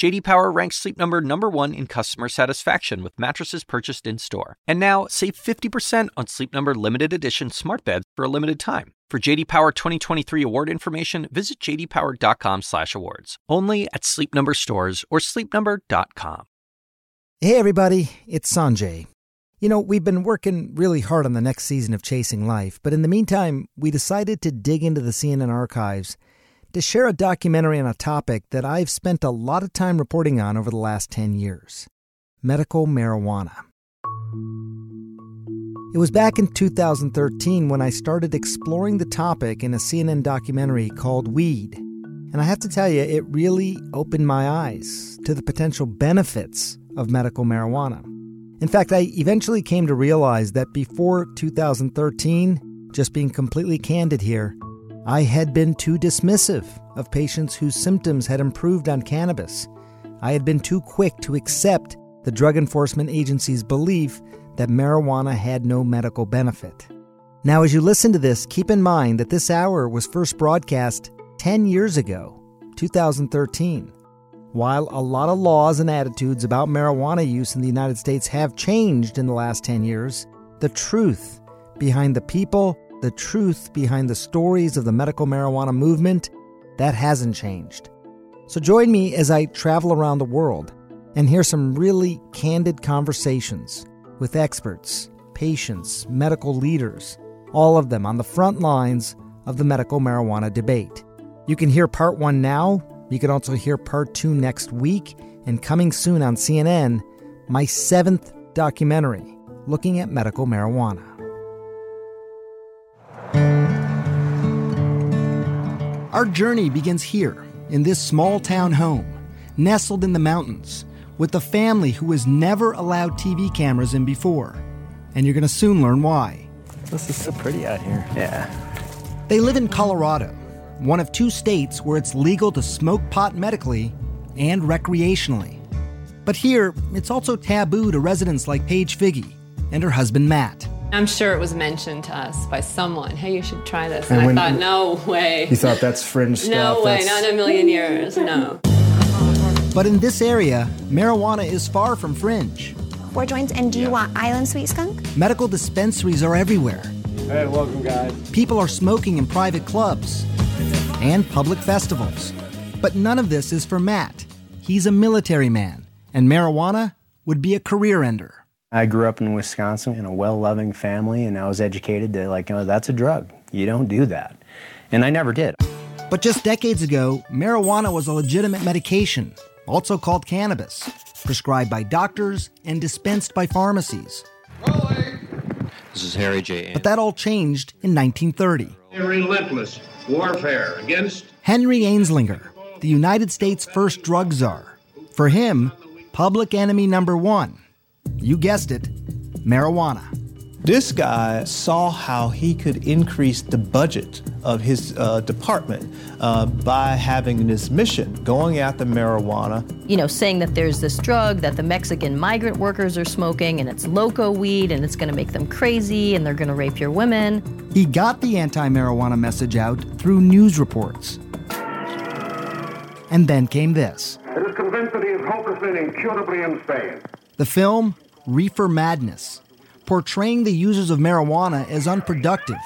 JD Power ranks Sleep Number number 1 in customer satisfaction with mattresses purchased in-store. And now, save 50% on Sleep Number limited edition smart beds for a limited time. For JD Power 2023 award information, visit jdpower.com/awards. Only at Sleep Number stores or sleepnumber.com. Hey everybody, it's Sanjay. You know, we've been working really hard on the next season of Chasing Life, but in the meantime, we decided to dig into the CNN archives to share a documentary on a topic that I've spent a lot of time reporting on over the last 10 years medical marijuana. It was back in 2013 when I started exploring the topic in a CNN documentary called Weed. And I have to tell you, it really opened my eyes to the potential benefits of medical marijuana. In fact, I eventually came to realize that before 2013, just being completely candid here, I had been too dismissive of patients whose symptoms had improved on cannabis. I had been too quick to accept the Drug Enforcement Agency's belief that marijuana had no medical benefit. Now, as you listen to this, keep in mind that this hour was first broadcast 10 years ago, 2013. While a lot of laws and attitudes about marijuana use in the United States have changed in the last 10 years, the truth behind the people, the truth behind the stories of the medical marijuana movement, that hasn't changed. So join me as I travel around the world and hear some really candid conversations with experts, patients, medical leaders, all of them on the front lines of the medical marijuana debate. You can hear part one now. You can also hear part two next week. And coming soon on CNN, my seventh documentary looking at medical marijuana. Our journey begins here, in this small town home, nestled in the mountains with a family who has never allowed TV cameras in before. And you're going to soon learn why. This is so pretty out here. Yeah. They live in Colorado, one of two states where it's legal to smoke pot medically and recreationally. But here, it's also taboo to residents like Paige Figi and her husband Matt. I'm sure it was mentioned to us by someone. Hey, you should try this. And, and I thought, no way. You thought that's fringe stuff? No way, that's... not in a million years. No. But in this area, marijuana is far from fringe. Four joints, and do you want Island Sweet Skunk? Medical dispensaries are everywhere. Hey, welcome, guys. People are smoking in private clubs and public festivals. But none of this is for Matt. He's a military man, and marijuana would be a career ender. I grew up in Wisconsin in a well loving family, and I was educated to, like, you know, that's a drug. You don't do that. And I never did. But just decades ago, marijuana was a legitimate medication also called cannabis, prescribed by doctors and dispensed by pharmacies. This is Harry J. But that all changed in 1930. A relentless warfare against Harry Anslinger, the United States' first drug czar. For him, public enemy number one, you guessed it, marijuana. This guy saw how he could increase the budget of his uh, department uh, by having this mission, going after marijuana. You know, saying that there's this drug that the Mexican migrant workers are smoking and it's loco weed and it's going to make them crazy and they're going to rape your women. He got the anti marijuana message out through news reports. And then came this. It is convinced that he is hopelessly and incurably insane. The film, Reefer Madness portraying the users of marijuana as unproductive,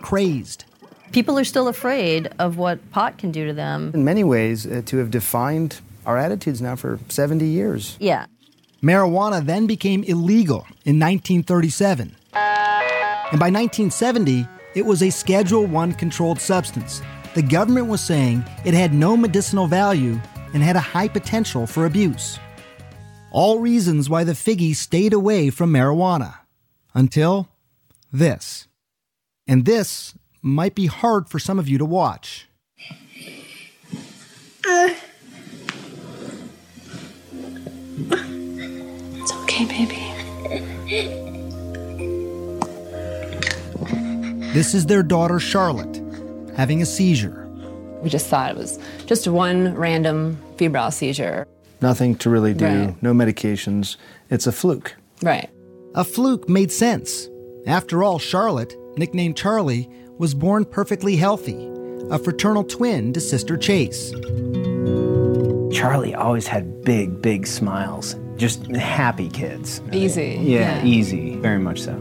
crazed. People are still afraid of what pot can do to them. In many ways, uh, to have defined our attitudes now for 70 years. Yeah. Marijuana then became illegal in 1937. And by 1970, it was a Schedule 1 controlled substance. The government was saying it had no medicinal value and had a high potential for abuse. All reasons why the Figis stayed away from marijuana. Until this. And this might be hard for some of you to watch. Uh, it's okay, baby. This is their daughter, Charlotte, having a seizure. We just thought it was just one random febrile seizure. Nothing to really do, Right. no medications. It's a fluke. Right. A fluke made sense. After all, Charlotte, nicknamed Charlie, was born perfectly healthy, a fraternal twin to sister Chase. Charlie always had big, big smiles. Just happy kids. Easy. Yeah, easy. Very much so.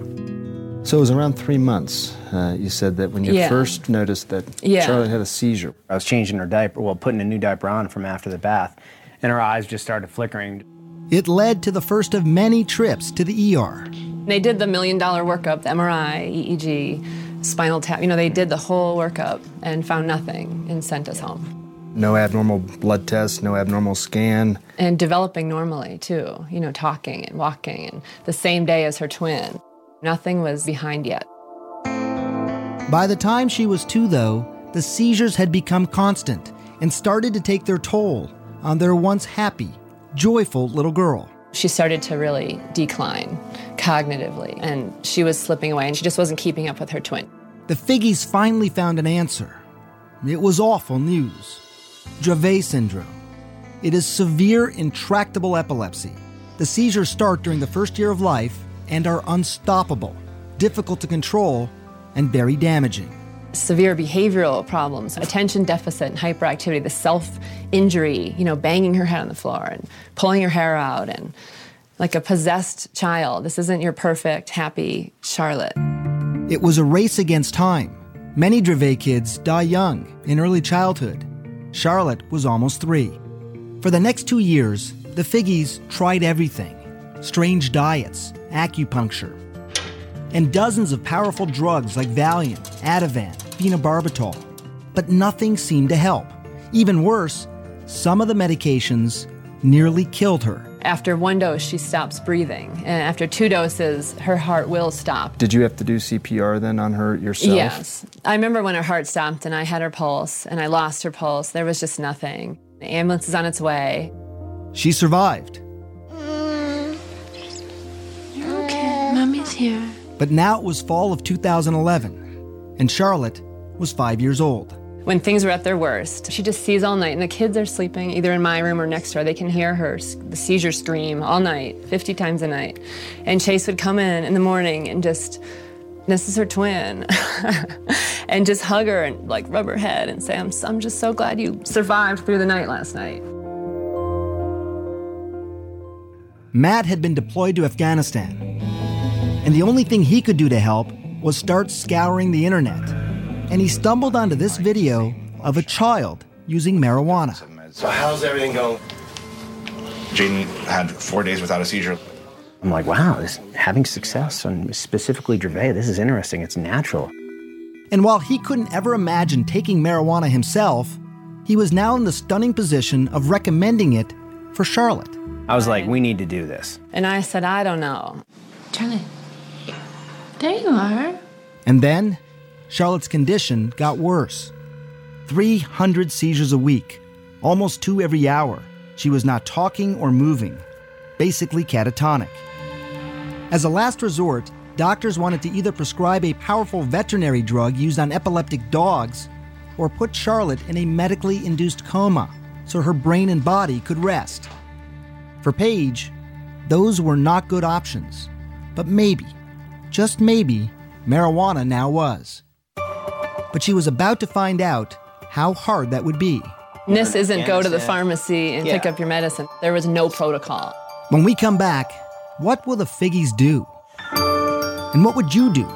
So it was around three months. Uh, you said that when you Yeah. first noticed that Yeah. Charlotte had a seizure. I was changing her diaper, well, putting a new diaper on from after the bath, and her eyes just started flickering. It led to the first of many trips to the ER. They did the million dollar workup, the MRI, EEG, spinal tap. You know, they did the whole workup and found nothing and sent us home. No abnormal blood test, no abnormal scan. And developing normally, too. You know, talking and walking, and the same day as her twin. Nothing was behind yet. By the time she was two, though, the seizures had become constant and started to take their toll on their once happy, joyful little girl. She started to really decline cognitively, and she was slipping away, and she just wasn't keeping up with her twin. The Figis finally found an answer. It was awful news. Dravet syndrome. It is severe, intractable epilepsy. The seizures start during the first year of life and are unstoppable, difficult to control, and very damaging. Severe behavioral problems, attention deficit and hyperactivity, the self injury, you know, banging her head on the floor and pulling her hair out and like a possessed child. This isn't your perfect, happy Charlotte. It was a race against time. Many Dravet kids die young, in early childhood. Charlotte was almost three. For the next two years, the Figis tried everything strange diets, acupuncture, and dozens of powerful drugs like Valium, Ativan, phenobarbital. But nothing seemed to help. Even worse, some of the medications nearly killed her. After one dose, she stops breathing. And after two doses, her heart will stop. Did you have to do CPR then on her yourself? Yes. I remember when her heart stopped and I had her pulse and I lost her pulse. There was just nothing. The ambulance is on its way. She survived, Okay, mommy's here. but now it was fall of 2011, and Charlotte was five years old. When things were at their worst, she just sees all night, and the kids are sleeping either in my room or next to her. They can hear her the seizure scream all night, 50 times a night. And Chase would come in in the morning and just, this is her twin, and just hug her and like rub her head and say, I'm, I'm just so glad you survived through the night last night. Matt had been deployed to Afghanistan, and the only thing he could do to help was start scouring the internet. And he stumbled onto this video of a child using marijuana. So how's everything going? Jaden had four days without a seizure. I'm like, wow, this having success on specifically Dravet, this is interesting. It's natural. And while he couldn't ever imagine taking marijuana himself, he was now in the stunning position of recommending it for Charlotte. I was like, we need to do this. And I said, I don't know. Charlie. There you are. And then Charlotte's condition got worse 300 seizures a week, almost two every hour. She was not talking or moving, basically catatonic. As a last resort, doctors wanted to either prescribe a powerful veterinary drug used on epileptic dogs or put Charlotte in a medically induced coma so her brain and body could rest. For Paige, those were not good options. But maybe, just maybe, marijuana now was. But she was about to find out how hard that would be. This isn't go to the pharmacy and pick up your medicine. There was no protocol. When we come back, what will the Figis do? And what would you do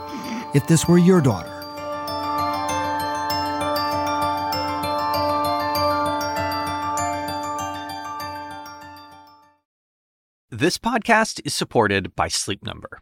if this were your daughter? This podcast is supported by Sleep Number.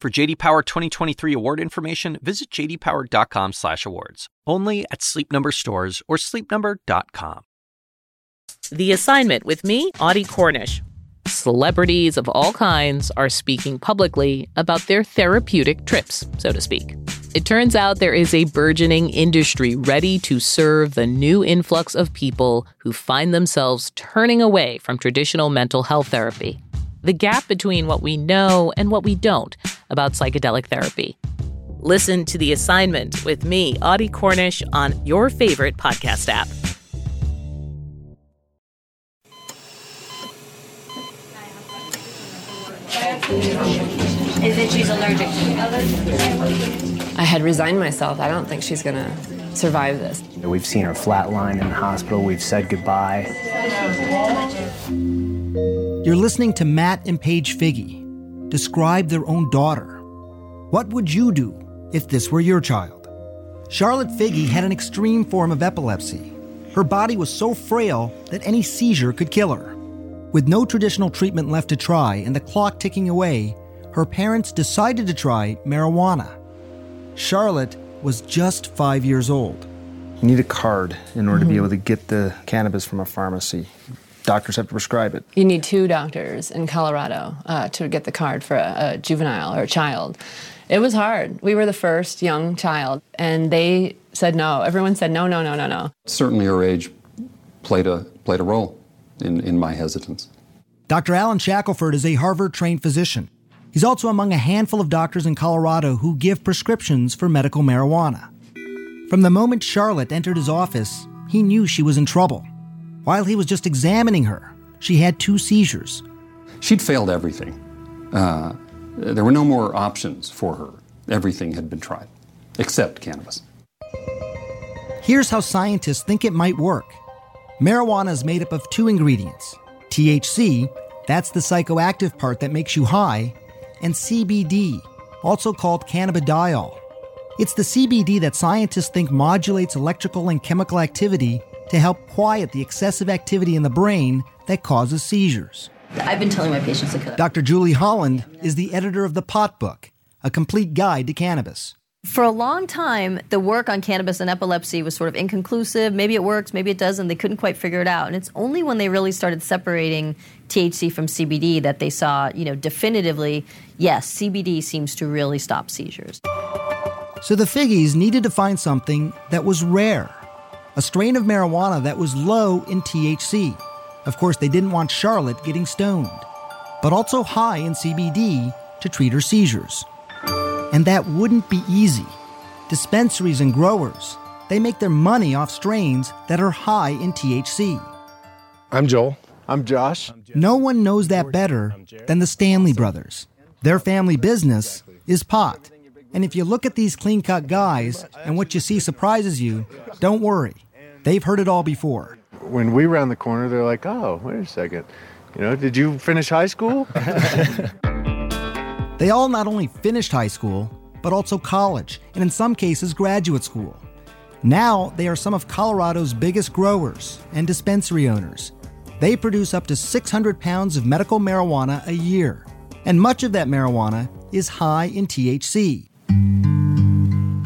For JD Power 2023 award information, visit jdpower.com/awards. Only at Sleep Number stores or sleepnumber.com. The assignment with me, Audie Cornish. Celebrities of all kinds are speaking publicly about their therapeutic trips, so to speak. It turns out there is a burgeoning industry ready to serve the new influx of people who find themselves turning away from traditional mental health therapy. The gap between what we know and what we don't about psychedelic therapy. Listen to The Assignment with me, Audie Cornish, on your favorite podcast app. Is it she's allergic to the others? I had resigned myself. I don't think she's going to survive this. We've seen her flatline in the hospital. We've said goodbye. You're listening to Matt and Paige Figi describe their own daughter. What would you do if this were your child? Charlotte Figi had an extreme form of epilepsy. Her body was so frail that any seizure could kill her. With no traditional treatment left to try and the clock ticking away, her parents decided to try marijuana. Charlotte was just five years old. You need a card in order mm-hmm. to be able to get the cannabis from a pharmacy. Doctors have to prescribe it. You need two doctors in Colorado uh, to get the card for a, a juvenile or a child. It was hard. We were the first young child, and they said no. Everyone said no, no, no, no, no. Certainly, her age played a played a role in, in my hesitance. Dr. Alan Shackelford is a Harvard trained physician. He's also among a handful of doctors in Colorado who give prescriptions for medical marijuana. From the moment Charlotte entered his office, he knew she was in trouble. While he was just examining her, she had two seizures. She'd failed everything. Uh, there were no more options for her. Everything had been tried, except cannabis. Here's how scientists think it might work marijuana is made up of two ingredients THC, that's the psychoactive part that makes you high, and CBD, also called cannabidiol. It's the CBD that scientists think modulates electrical and chemical activity to help quiet the excessive activity in the brain that causes seizures. I've been telling my patients to cut. Dr. Julie Holland is the editor of the Pot Book, a complete guide to cannabis. For a long time, the work on cannabis and epilepsy was sort of inconclusive. Maybe it works, maybe it doesn't. They couldn't quite figure it out. And it's only when they really started separating THC from CBD that they saw, you know, definitively, yes, CBD seems to really stop seizures. So the Figis needed to find something that was rare, a strain of marijuana that was low in THC. Of course, they didn't want Charlotte getting stoned, but also high in CBD to treat her seizures. And that wouldn't be easy. Dispensaries and growers, they make their money off strains that are high in THC. I'm Joel. I'm Josh. No one knows that better than the Stanley brothers. Their family business is pot. And if you look at these clean cut guys and what you see surprises you, don't worry. They've heard it all before. When we round the corner, they're like, oh, wait a second. You know, did you finish high school? They all not only finished high school, but also college, and in some cases, graduate school. Now, they are some of Colorado's biggest growers and dispensary owners. They produce up to 600 pounds of medical marijuana a year, and much of that marijuana is high in THC.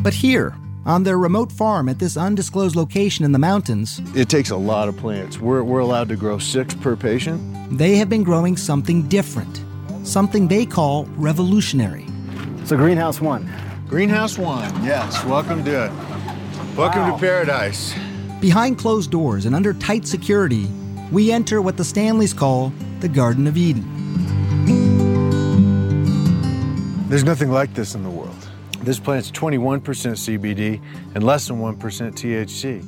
But here, on their remote farm at this undisclosed location in the mountains, it takes a lot of plants. We're, we're allowed to grow six per patient. They have been growing something different something they call revolutionary. So, Greenhouse One. Greenhouse One, yes. Welcome to it. Welcome wow. to paradise. Behind closed doors and under tight security, we enter what the Stanleys call the Garden of Eden. There's nothing like this in the world. This plant's 21% CBD and less than 1% THC.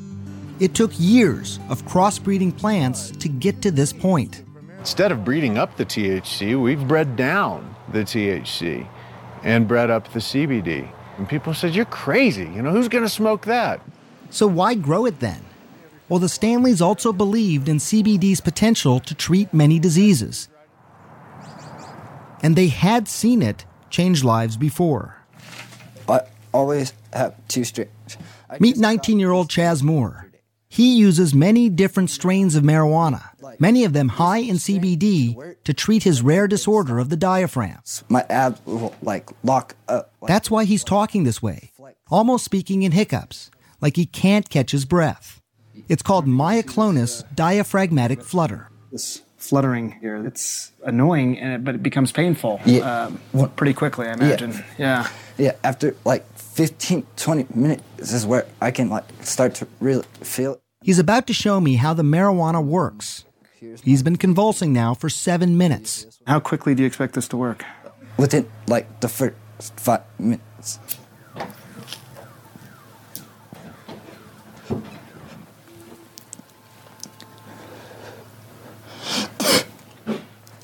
It took years of crossbreeding plants to get to this point. Instead of breeding up the THC, we've bred down the THC and bred up the CBD. And people said, You're crazy. You know, who's going to smoke that? So why grow it then? Well, the Stanleys also believed in CBD's potential to treat many diseases. And they had seen it change lives before. I always have two strains. Meet 19 year old Chaz Moore. He uses many different strains of marijuana, many of them high in CBD, to treat his rare disorder of the diaphragm. My abs will like lock up. That's why he's talking this way, almost speaking in hiccups, like he can't catch his breath. It's called myoclonus diaphragmatic flutter. This fluttering here, it's annoying, and but it becomes painful Yeah. um, pretty quickly, I imagine. Yeah. Yeah, after like 15, 20 minutes, this is where I can like start to really feel it. He's about to show me how the marijuana works. He's been convulsing now for seven minutes. How quickly do you expect this to work? Within like the first five minutes.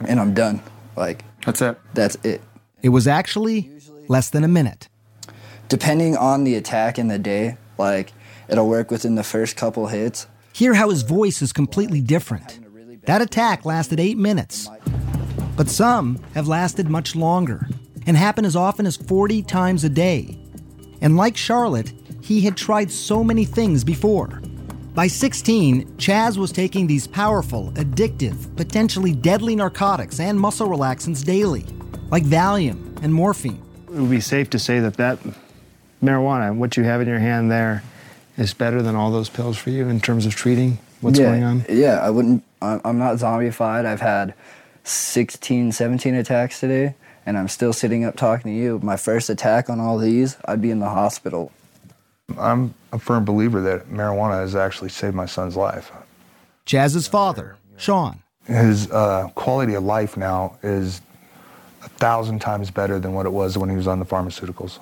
And I'm done. Like that's it. That's it. It was actually less than a minute. Depending on the attack in the day, like it'll work within the first couple hits. Hear how his voice is completely different. That attack lasted eight minutes. But some have lasted much longer and happen as often as 40 times a day. And like Charlotte, he had tried so many things before. By 16, Chaz was taking these powerful, addictive, potentially deadly narcotics and muscle relaxants daily, like Valium and morphine. It would be safe to say that that marijuana, what you have in your hand there, is better than all those pills for you in terms of treating what's yeah, going on. Yeah, I wouldn't. I'm I'm not zombified. I've had 16, 17 attacks today, and I'm still sitting up talking to you. My first attack on all these, I'd be in the hospital. I'm a firm believer that marijuana has actually saved my son's life. Chaz's father, Sean. His uh, quality of life now is a thousand times better than what it was when he was on the pharmaceuticals.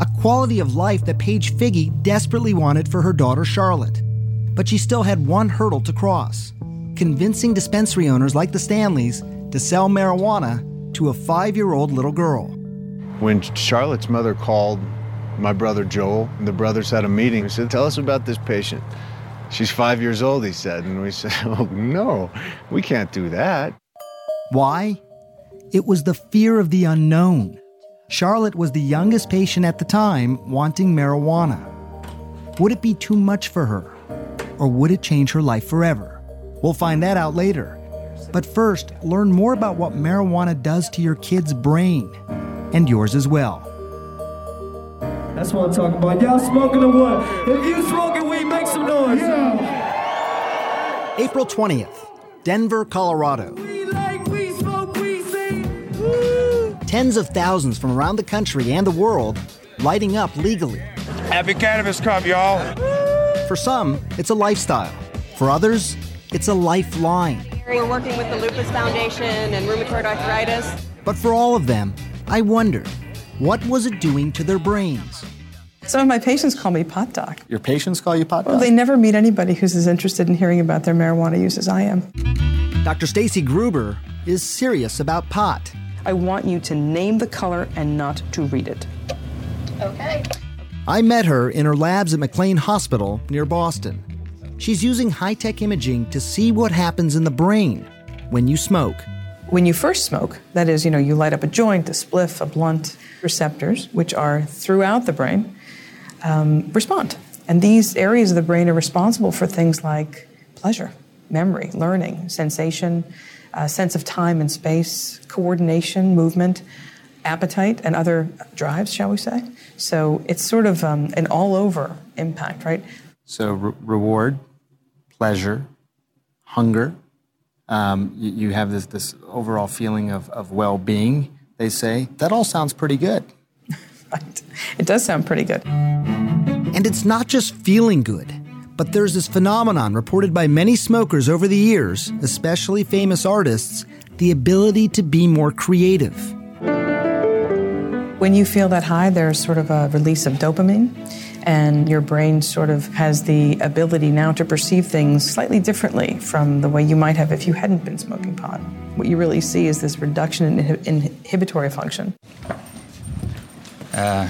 A quality of life that Paige Figi desperately wanted for her daughter Charlotte. But she still had one hurdle to cross convincing dispensary owners like the Stanleys to sell marijuana to a five year old little girl. When Charlotte's mother called my brother Joel, and the brothers had a meeting, we said, Tell us about this patient. She's five years old, he said. And we said, Oh, no, we can't do that. Why? It was the fear of the unknown. Charlotte was the youngest patient at the time wanting marijuana. Would it be too much for her? Or would it change her life forever? We'll find that out later. But first, learn more about what marijuana does to your kid's brain and yours as well. That's what I'm talking about. Y'all smoking or what? If you smoking weed, make some noise. Yeah. April 20th, Denver, Colorado. Tens of thousands from around the country and the world lighting up legally. Happy Cannabis Cup, y'all. For some, it's a lifestyle. For others, it's a lifeline. We're working with the Lupus Foundation and rheumatoid arthritis. But for all of them, I wonder what was it doing to their brains? Some of my patients call me pot doc. Your patients call you pot doc? Well, they never meet anybody who's as interested in hearing about their marijuana use as I am. Dr. Staci Gruber is serious about pot. I want you to name the color and not to read it. Okay. I met her in her labs at McLean Hospital near Boston. She's using high tech imaging to see what happens in the brain when you smoke. When you first smoke, that is, you know, you light up a joint, a spliff, a blunt, receptors, which are throughout the brain, um, respond. And these areas of the brain are responsible for things like pleasure, memory, learning, sensation, uh, sense of time and space, coordination, movement, appetite, and other drives, shall we say. So it's sort of um, an all over impact, right? So, re- reward, pleasure, hunger. Um, you, you have this, this overall feeling of, of well being, they say. That all sounds pretty good. right. It does sound pretty good. And it's not just feeling good, but there's this phenomenon reported by many smokers over the years, especially famous artists the ability to be more creative. When you feel that high, there's sort of a release of dopamine, and your brain sort of has the ability now to perceive things slightly differently from the way you might have if you hadn't been smoking pot. What you really see is this reduction in inhibitory function. Uh,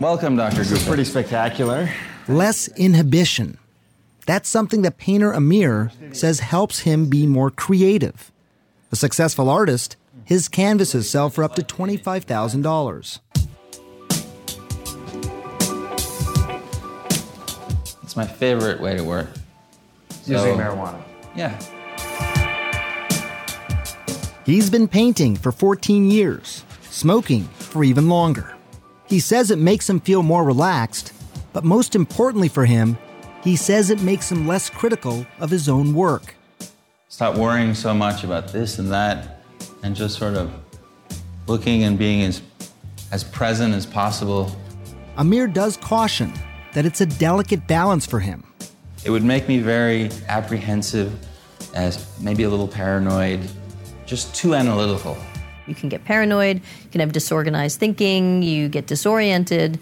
welcome, Dr. Cooper. Pretty spectacular. Less inhibition. That's something that painter Amir says helps him be more creative. A successful artist, his canvases sell for up to $25,000. It's my favorite way to work. Using marijuana. Yeah. He's been painting for 14 years, smoking for even longer. He says it makes him feel more relaxed, but most importantly for him, he says it makes him less critical of his own work. Stop worrying so much about this and that and just sort of looking and being as, as present as possible. Amir does caution that it's a delicate balance for him. It would make me very apprehensive, as maybe a little paranoid, just too analytical. You can get paranoid, you can have disorganized thinking, you get disoriented.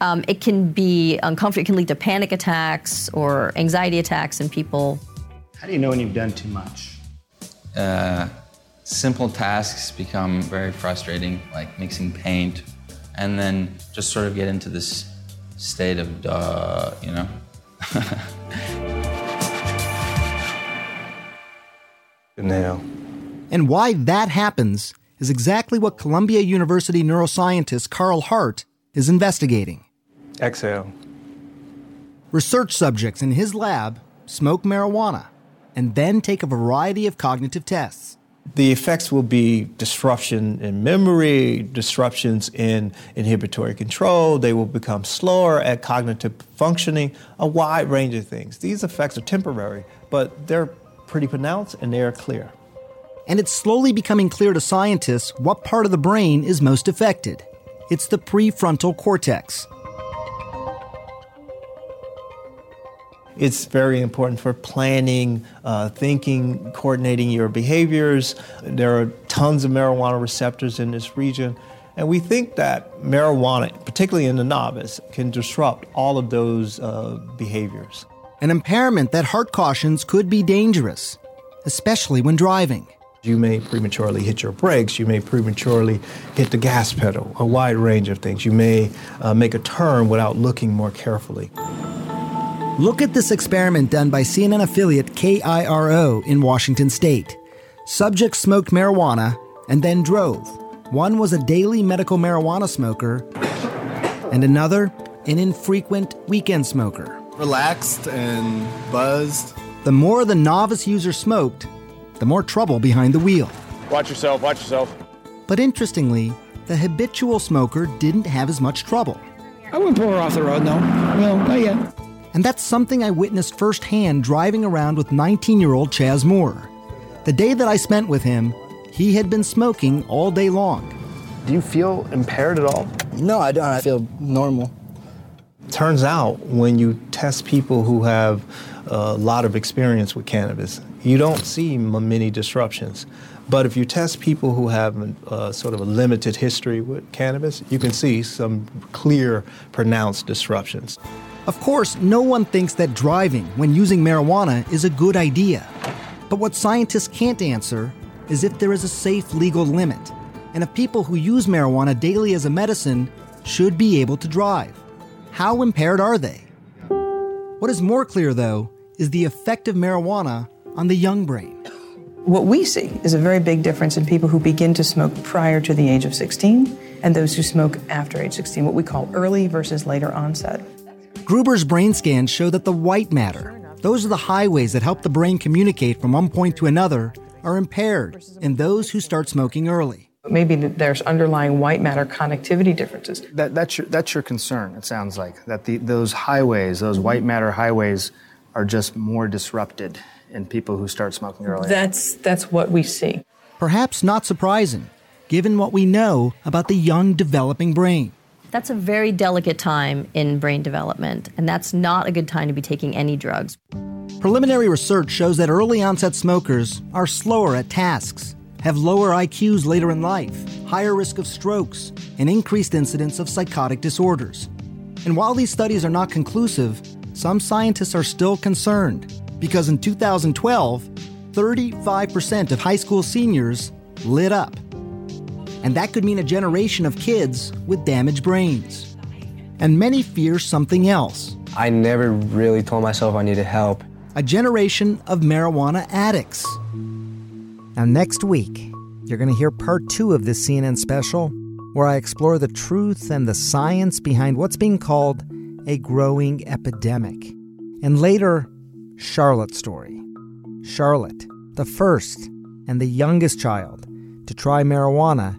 Um, it can be uncomfortable, it can lead to panic attacks or anxiety attacks in people. How do you know when you've done too much? Uh, simple tasks become very frustrating, like mixing paint, and then just sort of get into this state of duh, you know? Inhale. And why that happens is exactly what Columbia University neuroscientist Carl Hart is investigating. Exhale. Research subjects in his lab smoke marijuana and then take a variety of cognitive tests. The effects will be disruption in memory, disruptions in inhibitory control. They will become slower at cognitive functioning, a wide range of things. These effects are temporary, but they're pretty pronounced and they are clear. And it's slowly becoming clear to scientists what part of the brain is most affected. It's the prefrontal cortex. It's very important for planning, uh, thinking, coordinating your behaviors. There are tons of marijuana receptors in this region. And we think that marijuana, particularly in the novice, can disrupt all of those uh, behaviors. An impairment that Hart cautions could be dangerous, especially when driving. You may prematurely hit your brakes. You may prematurely hit the gas pedal, a wide range of things. You may uh, make a turn without looking more carefully. Look at this experiment done by CNN affiliate KIRO in Washington state. Subjects smoked marijuana and then drove. One was a daily medical marijuana smoker, and another, an infrequent weekend smoker. Relaxed and buzzed. The more the novice user smoked, the more trouble behind the wheel. Watch yourself, watch yourself. But interestingly, the habitual smoker didn't have as much trouble. I wouldn't pull her off the road, no. No, not yet. And that's something I witnessed firsthand driving around with 19 year old Chaz Moore. The day that I spent with him, he had been smoking all day long. Do you feel impaired at all? No, I don't. I feel normal. Turns out when you test people who have a lot of experience with cannabis, you don't see many disruptions. But if you test people who have uh, sort of a limited history with cannabis, you can see some clear, pronounced disruptions. Of course, no one thinks that driving when using marijuana is a good idea. But what scientists can't answer is if there is a safe legal limit, and if people who use marijuana daily as a medicine should be able to drive. How impaired are they? What is more clear, though, is the effect of marijuana on the young brain. What we see is a very big difference in people who begin to smoke prior to the age of 16 and those who smoke after age 16, what we call early versus later onset. Gruber's brain scans show that the white matter, those are the highways that help the brain communicate from one point to another, are impaired in those who start smoking early. Maybe there's underlying white matter connectivity differences. That, that's, your, that's your concern, it sounds like, that the, those highways, those white matter highways, are just more disrupted in people who start smoking early. That's, that's what we see. Perhaps not surprising, given what we know about the young developing brain. That's a very delicate time in brain development, and that's not a good time to be taking any drugs. Preliminary research shows that early onset smokers are slower at tasks, have lower IQs later in life, higher risk of strokes, and increased incidence of psychotic disorders. And while these studies are not conclusive, some scientists are still concerned because in 2012, 35% of high school seniors lit up. And that could mean a generation of kids with damaged brains. And many fear something else I never really told myself I needed help. a generation of marijuana addicts. Now, next week, you're going to hear part two of this CNN special, where I explore the truth and the science behind what's being called a growing epidemic. And later, Charlotte's story. Charlotte, the first and the youngest child to try marijuana